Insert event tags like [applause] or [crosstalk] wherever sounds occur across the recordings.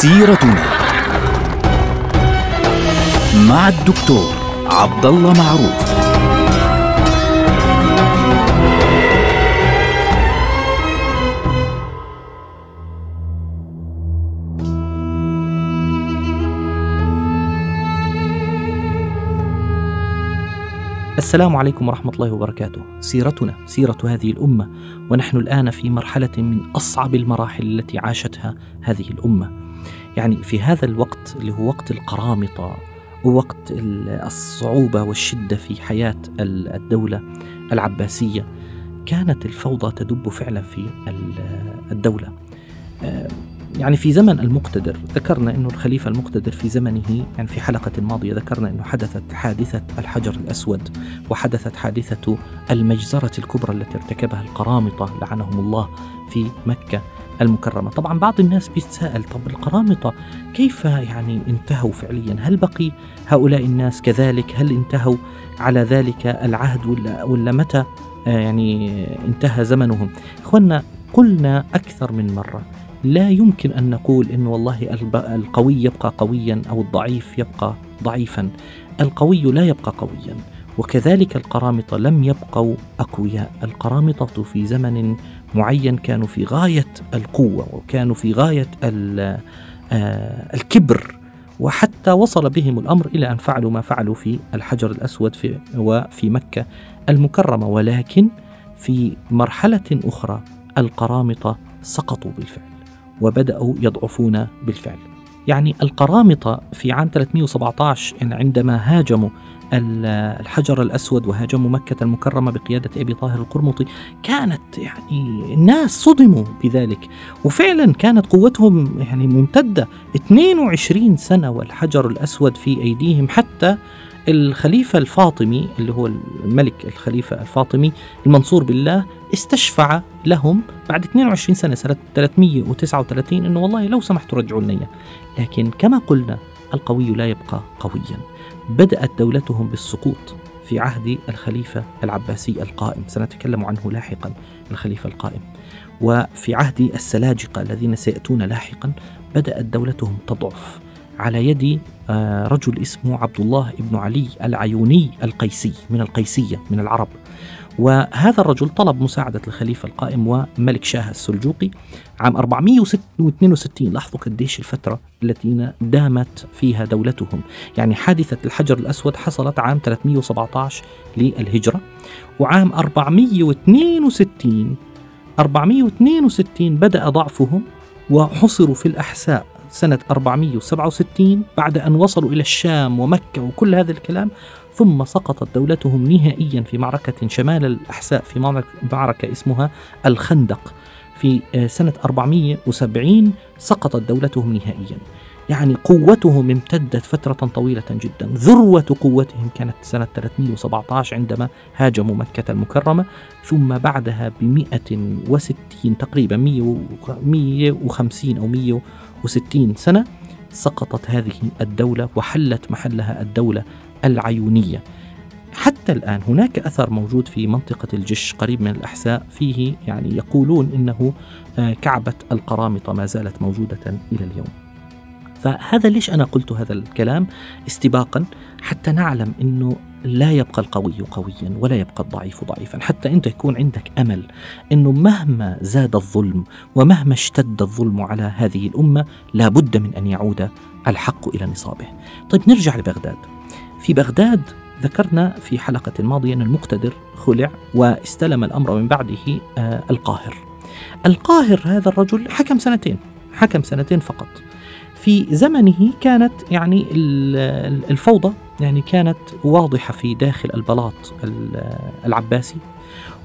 سيرتنا مع الدكتور عبد الله معروف السلام عليكم ورحمة الله وبركاته. سيرتنا سيرة هذه الأمة ونحن الآن في مرحلة من أصعب المراحل التي عاشتها هذه الأمة. يعني في هذا الوقت اللي هو وقت القرامطة ووقت الصعوبة والشدة في حياة الدولة العباسية كانت الفوضى تدب فعلا في الدولة. يعني في زمن المقتدر ذكرنا أنه الخليفة المقتدر في زمنه يعني في حلقة ماضية ذكرنا أنه حدثت حادثة الحجر الأسود وحدثت حادثة المجزرة الكبرى التي ارتكبها القرامطة لعنهم الله في مكة المكرمة. طبعا بعض الناس بيتساءل طب القرامطة كيف يعني انتهوا فعليا؟ هل بقي هؤلاء الناس كذلك؟ هل انتهوا على ذلك العهد ولا, ولا متى؟ يعني انتهى زمنهم. اخوانا قلنا أكثر من مرة لا يمكن أن نقول أن والله القوي يبقى قويا أو الضعيف يبقى ضعيفا. القوي لا يبقى قويا وكذلك القرامطة لم يبقوا أقوياء. القرامطة في زمن معين كانوا في غاية القوة وكانوا في غاية الكبر وحتى وصل بهم الأمر إلى أن فعلوا ما فعلوا في الحجر الأسود في وفي مكة المكرمة. ولكن في مرحلة أخرى القرامطة سقطوا بالفعل وبدأوا يضعفون بالفعل. يعني القرامطة في عام 317 عندما هاجموا الحجر الأسود وهاجموا مكة المكرمة بقيادة أبي طاهر القرمطي كانت يعني الناس صدموا بذلك. وفعلا كانت قوتهم يعني ممتدة. 22 سنة والحجر الأسود في أيديهم حتى الخليفة الفاطمي اللي هو الملك الخليفة الفاطمي المنصور بالله استشفع لهم بعد 22 سنة سنة 339 أنه والله لو سمحتوا رجعوا لنا. لكن كما قلنا القوي لا يبقى قويا. بدأت دولتهم بالسقوط في عهد الخليفة العباسي القائم. سنتكلم عنه لاحقا الخليفة القائم. وفي عهد السلاجقة الذين سيأتون لاحقا بدأت دولتهم تضعف. على يد رجل اسمه عبد الله بن علي العيوني القيسي من القيسية من العرب. وهذا الرجل طلب مساعدة الخليفة القائم وملك شاه السلجوقي عام 462 لاحظوا قديش الفترة التي دامت فيها دولتهم. يعني حادثة الحجر الأسود حصلت عام 317 للهجرة وعام 462 462 بدأ ضعفهم وحصروا في الأحساء. سنة 467 بعد أن وصلوا إلى الشام ومكة وكل هذا الكلام ثم سقطت دولتهم نهائيا في معركة شمال الأحساء في معركة اسمها الخندق. في سنة 470 سقطت دولتهم نهائيا. يعني قوتهم امتدت فترة طويلة جدا. ذروة قوتهم كانت سنة 317 عندما هاجموا مكة المكرمة ثم بعدها ب 160 تقريبا 150 أو 160 سنة سقطت هذه الدولة وحلت محلها الدولة العيونية. حتى الآن هناك أثر موجود في منطقة الجش قريب من الأحساء. فيه يعني يقولون إنه كعبة القرامطة ما زالت موجودة إلى اليوم. فهذا ليش أنا قلت هذا الكلام؟ استباقا حتى نعلم أنه لا يبقى القوي قويا ولا يبقى الضعيف ضعيفا حتى أنت يكون عندك أمل أنه مهما زاد الظلم ومهما اشتد الظلم على هذه الأمة لابد من أن يعود الحق إلى نصابه. طيب نرجع لبغداد. في بغداد ذكرنا في حلقة ماضية أن المقتدر خلع واستلم الأمر من بعده آه القاهر. القاهر هذا الرجل حكم سنتين حكم سنتين فقط. في زمنه كانت يعني الفوضى يعني كانت واضحة في داخل البلاط العباسي.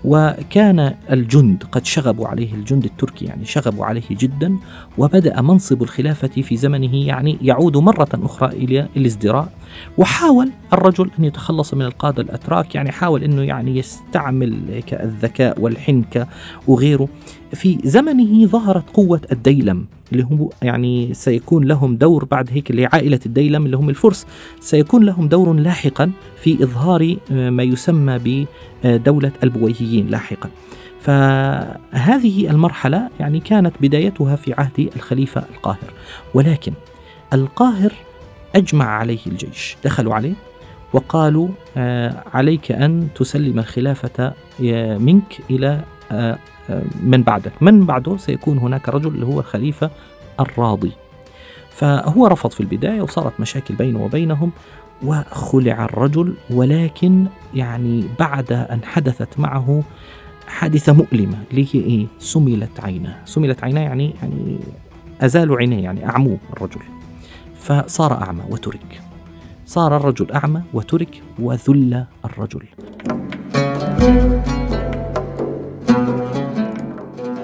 وكان الجند قد شغبوا عليه الجند التركي يعني شغبوا عليه جدا وبدأ منصب الخلافة في زمنه يعني يعود مرة أخرى إلى الازدراء. وحاول الرجل أن يتخلص من القادة الأتراك يعني حاول أنه يعني يستعمل الذكاء والحنكة وغيره. في زمنه ظهرت قوة الديلم اللي هم يعني سيكون لهم دور بعد هيك اللي عائلة الديلم اللي هم الفرس. سيكون لهم دور لاحقا في إظهار ما يسمى بدولة البويهيين. لاحقا. فهذه المرحلة يعني كانت بدايتها في عهد الخليفة القاهر. ولكن القاهر أجمع عليه الجيش. دخلوا عليه وقالوا آه، عليك أن تسلم الخلافة آه، منك إلى آه، من بعدك. من بعده سيكون هناك رجل اللي هو الخليفة الراضي. فهو رفض في البداية وصارت مشاكل بينه وبينهم. وخلع الرجل ولكن يعني بعد أن حدثت معه حادثة مؤلمة اللي هي إيه؟ سملت عيناه. سملت عيناه يعني يعني أزالوا عينيه يعني أعموه الرجل. فصار أعمى وترك. صار الرجل أعمى وترك وذل الرجل.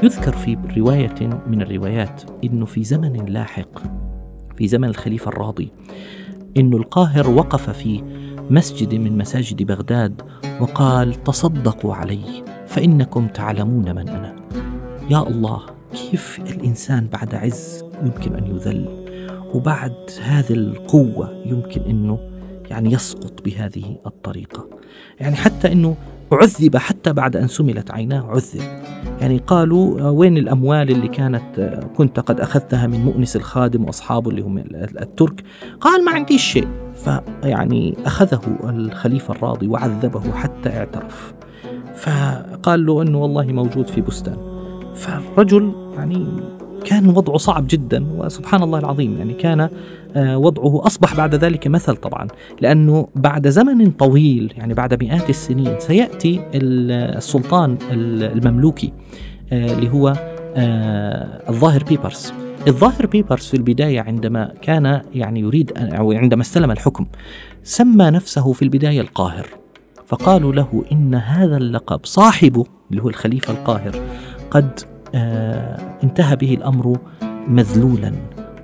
يذكر في رواية من الروايات أنه في زمن لاحق في زمن الخليفة الراضي أن القاهر وقف في مسجد من مساجد بغداد وقال تصدقوا علي فإنكم تعلمون من أنا. يا الله كيف الإنسان بعد عز يمكن أن يذل؟ وبعد هذه القوة يمكن أنه يعني يسقط بهذه الطريقة. يعني حتى أنه عذب حتى بعد أن سملت عيناه عذب. يعني قالوا وين الأموال اللي كانت كنت قد أخذتها من مؤنس الخادم وأصحابه اللي هم الترك؟ قال ما عنديش شيء. فيعني أخذه الخليفة الراضي وعذبه حتى اعترف. فقال له أنه والله موجود في بستان. فالرجل يعني كان وضعه صعب جدا وسبحان الله العظيم يعني كان آه، وضعه أصبح بعد ذلك مثل طبعا لأنه بعد زمن طويل يعني بعد مئات السنين سيأتي السلطان المملوكي آه، اللي هو آه، الظاهر بيبرس. الظاهر بيبرس في البداية عندما كان يعني يريد أو عندما استلم الحكم سمى نفسه في البداية القاهر. فقالوا له إن هذا اللقب صاحبه اللي هو الخليفة القاهر قد انتهى به الأمر مذلولا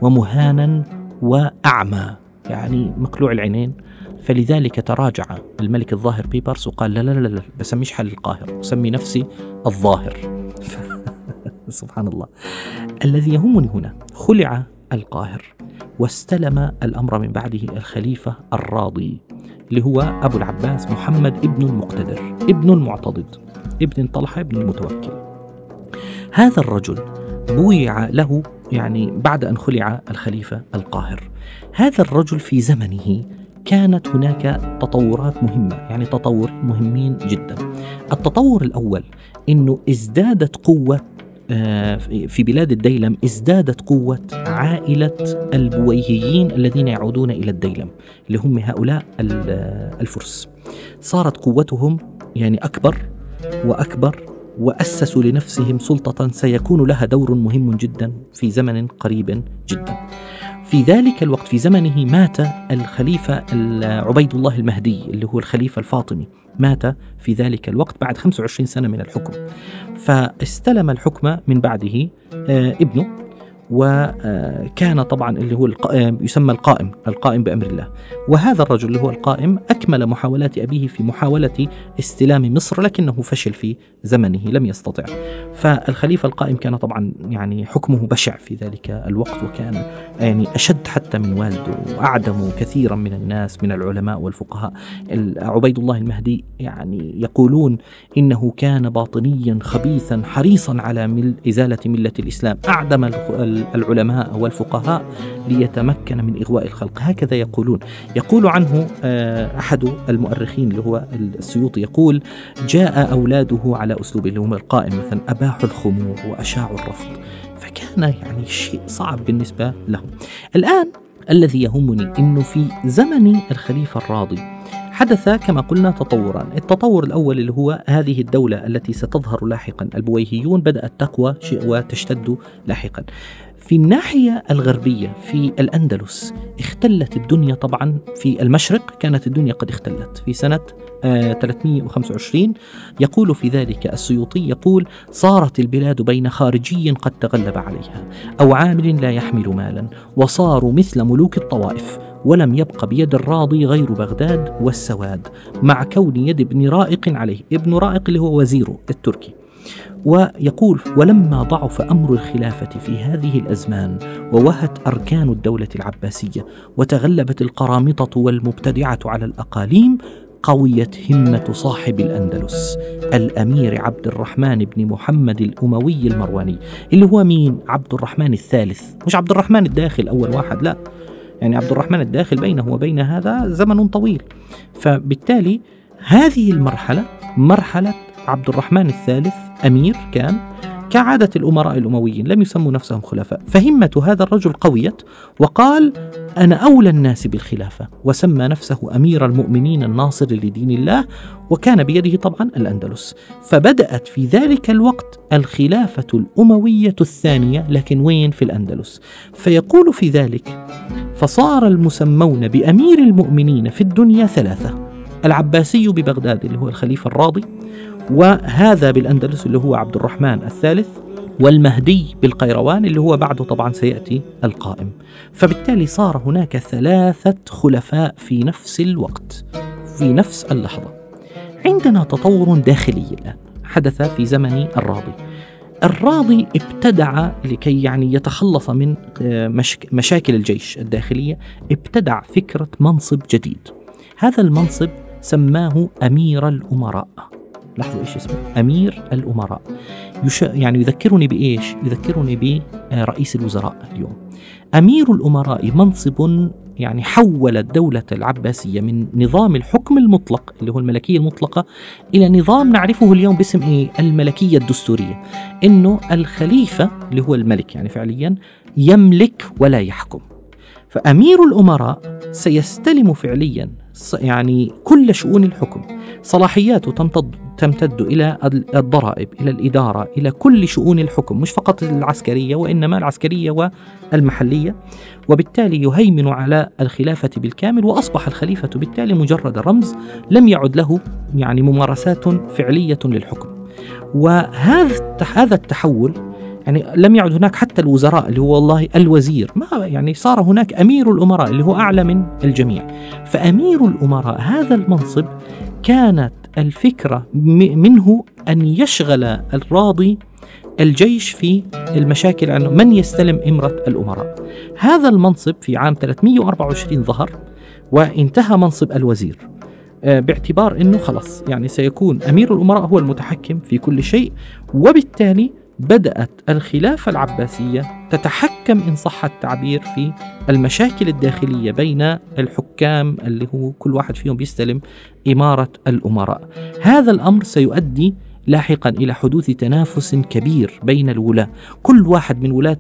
ومهانا وأعمى يعني مقلوع العينين. فلذلك تراجع الملك الظاهر بيبرس وقال لا لا لا لا بسميش حل القاهر بسمي نفسي الظاهر. [laughs] سبحان الله. الذي يهمني هنا خلع القاهر واستلم الأمر من بعده الخليفة الراضي اللي هو أبو العباس محمد ابن المقتدر ابن المعتضد ابن طلحة ابن المتوكل. هذا الرجل بويع له يعني بعد أن خلع الخليفة القاهر. هذا الرجل في زمنه كانت هناك تطورات مهمة يعني تطور مهمين جدا. التطور الأول أنه ازدادت قوة آه، في بلاد الديلم ازدادت قوة عائلة البويهيين الذين يعودون إلى الديلم اللي هم هؤلاء الفرس. صارت قوتهم يعني أكبر وأكبر وأسسوا لنفسهم سلطة سيكون لها دور مهم جدا في زمن قريب جدا. في ذلك الوقت في زمنه مات الخليفة عبيد الله المهدي اللي هو الخليفة الفاطمي. مات في ذلك الوقت بعد 25 سنة من الحكم. فاستلم الحكم من بعده آه، ابنه وكان طبعا اللي هو آه، يسمى القائم القائم بأمر الله. وهذا الرجل اللي هو القائم أكمل محاولات أبيه في محاولة استلام مصر لكنه فشل في زمنه لم يستطع. فالخليفة القائم كان طبعا يعني حكمه بشع في ذلك الوقت وكان يعني أشد حتى من والده وأعدم كثيرا من الناس من العلماء والفقهاء. عبيد الله المهدي يعني يقولون إنه كان باطنيا خبيثا حريصا على إزالة ملة الإسلام. أعدم العلماء والفقهاء ليتمكن من إغواء الخلق. هكذا يقولون. يقول عنه آه، أحد المؤرخين اللي هو السيوطي يقول جاء أولاده على أسلوب اللي هم القائم مثلا أباحوا الخمور وأشاعوا الرفض. فكان يعني شيء صعب بالنسبة لهم. الآن الذي يهمني أنه في زمن الخليفة الراضي حدث كما قلنا تطوران. التطور الأول اللي هو هذه الدولة التي ستظهر لاحقا. البويهيون بدأت تقوى وتشتد لاحقا. في الناحية الغربية في الأندلس اختلت الدنيا طبعا في المشرق كانت الدنيا قد اختلت. في سنة 325 آه، يقول في ذلك السيوطي يقول صارت البلاد بين خارجي قد تغلب عليها أو عامل لا يحمل مالا وصاروا مثل ملوك الطوائف ولم يبق بيد الراضي غير بغداد والسواد مع كون يد ابن رائق عليه ابن رائق اللي هو وزيره التركي. ويقول ولما ضعف أمر الخلافة في هذه الأزمان ووهت أركان الدولة العباسية وتغلبت القرامطة والمبتدعة على الأقاليم قويت همة صاحب الأندلس الأمير عبد الرحمن بن محمد الأموي المرواني اللي هو مين؟ عبد الرحمن الثالث. مش عبد الرحمن الداخل أول واحد لا. يعني عبد الرحمن الداخل بينه وبين هذا زمن طويل. فبالتالي هذه المرحلة مرحلة عبد الرحمن الثالث أمير كان كعادة الأمراء الأمويين لم يسموا نفسهم خلفاء. فهمة هذا الرجل قويت وقال أنا أولى الناس بالخلافة وسمى نفسه أمير المؤمنين الناصر لدين الله وكان بيده طبعا الأندلس. فبدأت في ذلك الوقت الخلافة الأموية الثانية لكن وين؟ في الأندلس. فيقول في ذلك فصار المسمون بأمير المؤمنين في الدنيا ثلاثة العباسي ببغداد اللي هو الخليفة الراضي وهذا بالأندلس اللي هو عبد الرحمن الثالث والمهدي بالقيروان اللي هو بعده طبعا سيأتي القائم. فبالتالي صار هناك ثلاثة خلفاء في نفس الوقت في نفس اللحظة. عندنا تطور داخلي الآن حدث في زمن الراضي. الراضي ابتدع لكي يعني يتخلص من آه، مشاكل الجيش الداخلية ابتدع فكرة منصب جديد. هذا المنصب سماه أمير الأمراء. لاحظوا إيش اسمه؟ أمير الأمراء. يش... يعني يذكرني بإيش؟ يذكرني برئيس الوزراء اليوم. أمير الأمراء منصب يعني حول الدولة العباسية من نظام الحكم المطلق اللي هو الملكية المطلقة إلى نظام نعرفه اليوم باسم إيه؟ الملكية الدستورية. إنه الخليفة اللي هو الملك يعني فعليا يملك ولا يحكم. فأمير الأمراء سيستلم فعليا يعني كل شؤون الحكم صلاحياته تمتد تمتد إلى الضرائب إلى الإدارة إلى كل شؤون الحكم مش فقط العسكرية وإنما العسكرية والمحلية. وبالتالي يهيمن على الخلافة بالكامل وأصبح الخليفة بالتالي مجرد رمز لم يعد له يعني ممارسات فعلية للحكم. وهذا هذا التحول يعني لم يعد هناك حتى الوزراء اللي هو والله الوزير ما يعني صار هناك أمير الأمراء اللي هو أعلى من الجميع. فأمير الأمراء هذا المنصب كانت الفكرة منه أن يشغل الراضي الجيش في المشاكل عنه من يستلم إمرة الأمراء. هذا المنصب في عام 324 ظهر وانتهى منصب الوزير آه، باعتبار أنه خلص يعني سيكون أمير الأمراء هو المتحكم في كل شيء وبالتالي بدأت الخلافة العباسية تتحكم إن صح التعبير في المشاكل الداخلية بين الحكام اللي هو كل واحد فيهم بيستلم إمارة الأمراء. هذا الأمر سيؤدي لاحقا إلى حدوث تنافس كبير بين الولاة. كل واحد من ولاة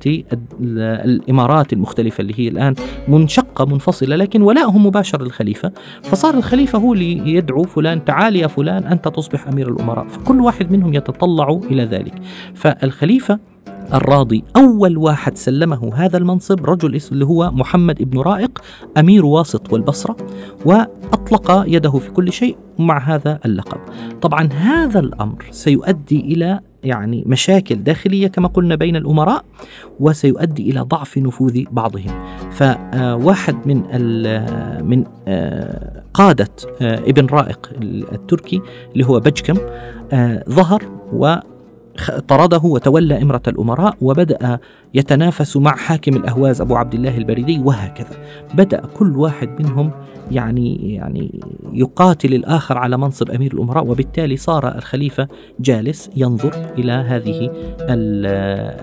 الإمارات المختلفة اللي هي الآن منشقة منفصلة لكن ولاءهم مباشر للخليفة. فصار الخليفة هو اللي يدعو فلان تعال يا فلان أنت تصبح أمير الأمراء. فكل واحد منهم يتطلع إلى ذلك. فالخليفة الراضي. أول واحد سلمه هذا المنصب رجل اللي هو محمد بن رائق أمير واسط والبصرة وأطلق يده في كل شيء مع هذا اللقب. طبعا هذا الأمر سيؤدي إلى يعني مشاكل داخلية كما قلنا بين الأمراء وسيؤدي إلى ضعف نفوذ بعضهم. فواحد من من آه، قادة آه، ابن رائق التركي اللي هو بجكم آه، ظهر و طرده وتولى إمرة الأمراء وبدأ يتنافس مع حاكم الأهواز أبو عبد الله البريدي وهكذا. بدأ كل واحد منهم يعني يعني يقاتل الآخر على منصب أمير الأمراء وبالتالي صار الخليفة جالس ينظر إلى هذه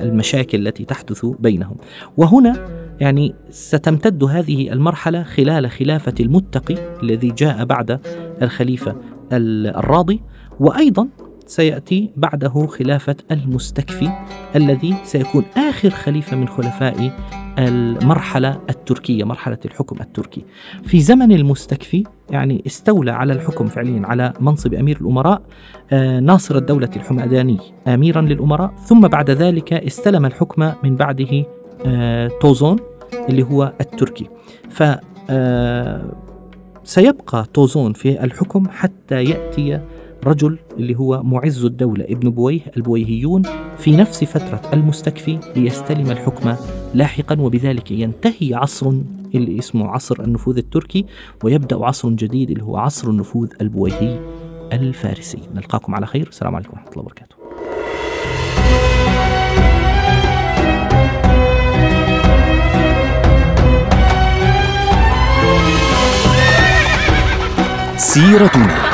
المشاكل التي تحدث بينهم. وهنا يعني ستمتد هذه المرحلة خلال خلافة المتقي الذي جاء بعد الخليفة الراضي. وأيضا سيأتي بعده خلافة المستكفي الذي سيكون آخر خليفة من خلفاء المرحلة التركية مرحلة الحكم التركي. في زمن المستكفي يعني استولى على الحكم فعليا على منصب أمير الأمراء آه، ناصر الدولة الحمداني أميرا للأمراء. ثم بعد ذلك استلم الحكم من بعده آه، توزون اللي هو التركي. ف آه، سيبقى توزون في الحكم حتى يأتي رجل اللي هو معز الدولة ابن بويه البويهيون في نفس فترة المستكفي ليستلم الحكم لاحقا وبذلك ينتهي عصر اللي اسمه عصر النفوذ التركي ويبدأ عصر جديد اللي هو عصر النفوذ البويهي الفارسي. نلقاكم على خير. السلام عليكم ورحمة الله وبركاته. سيرتنا.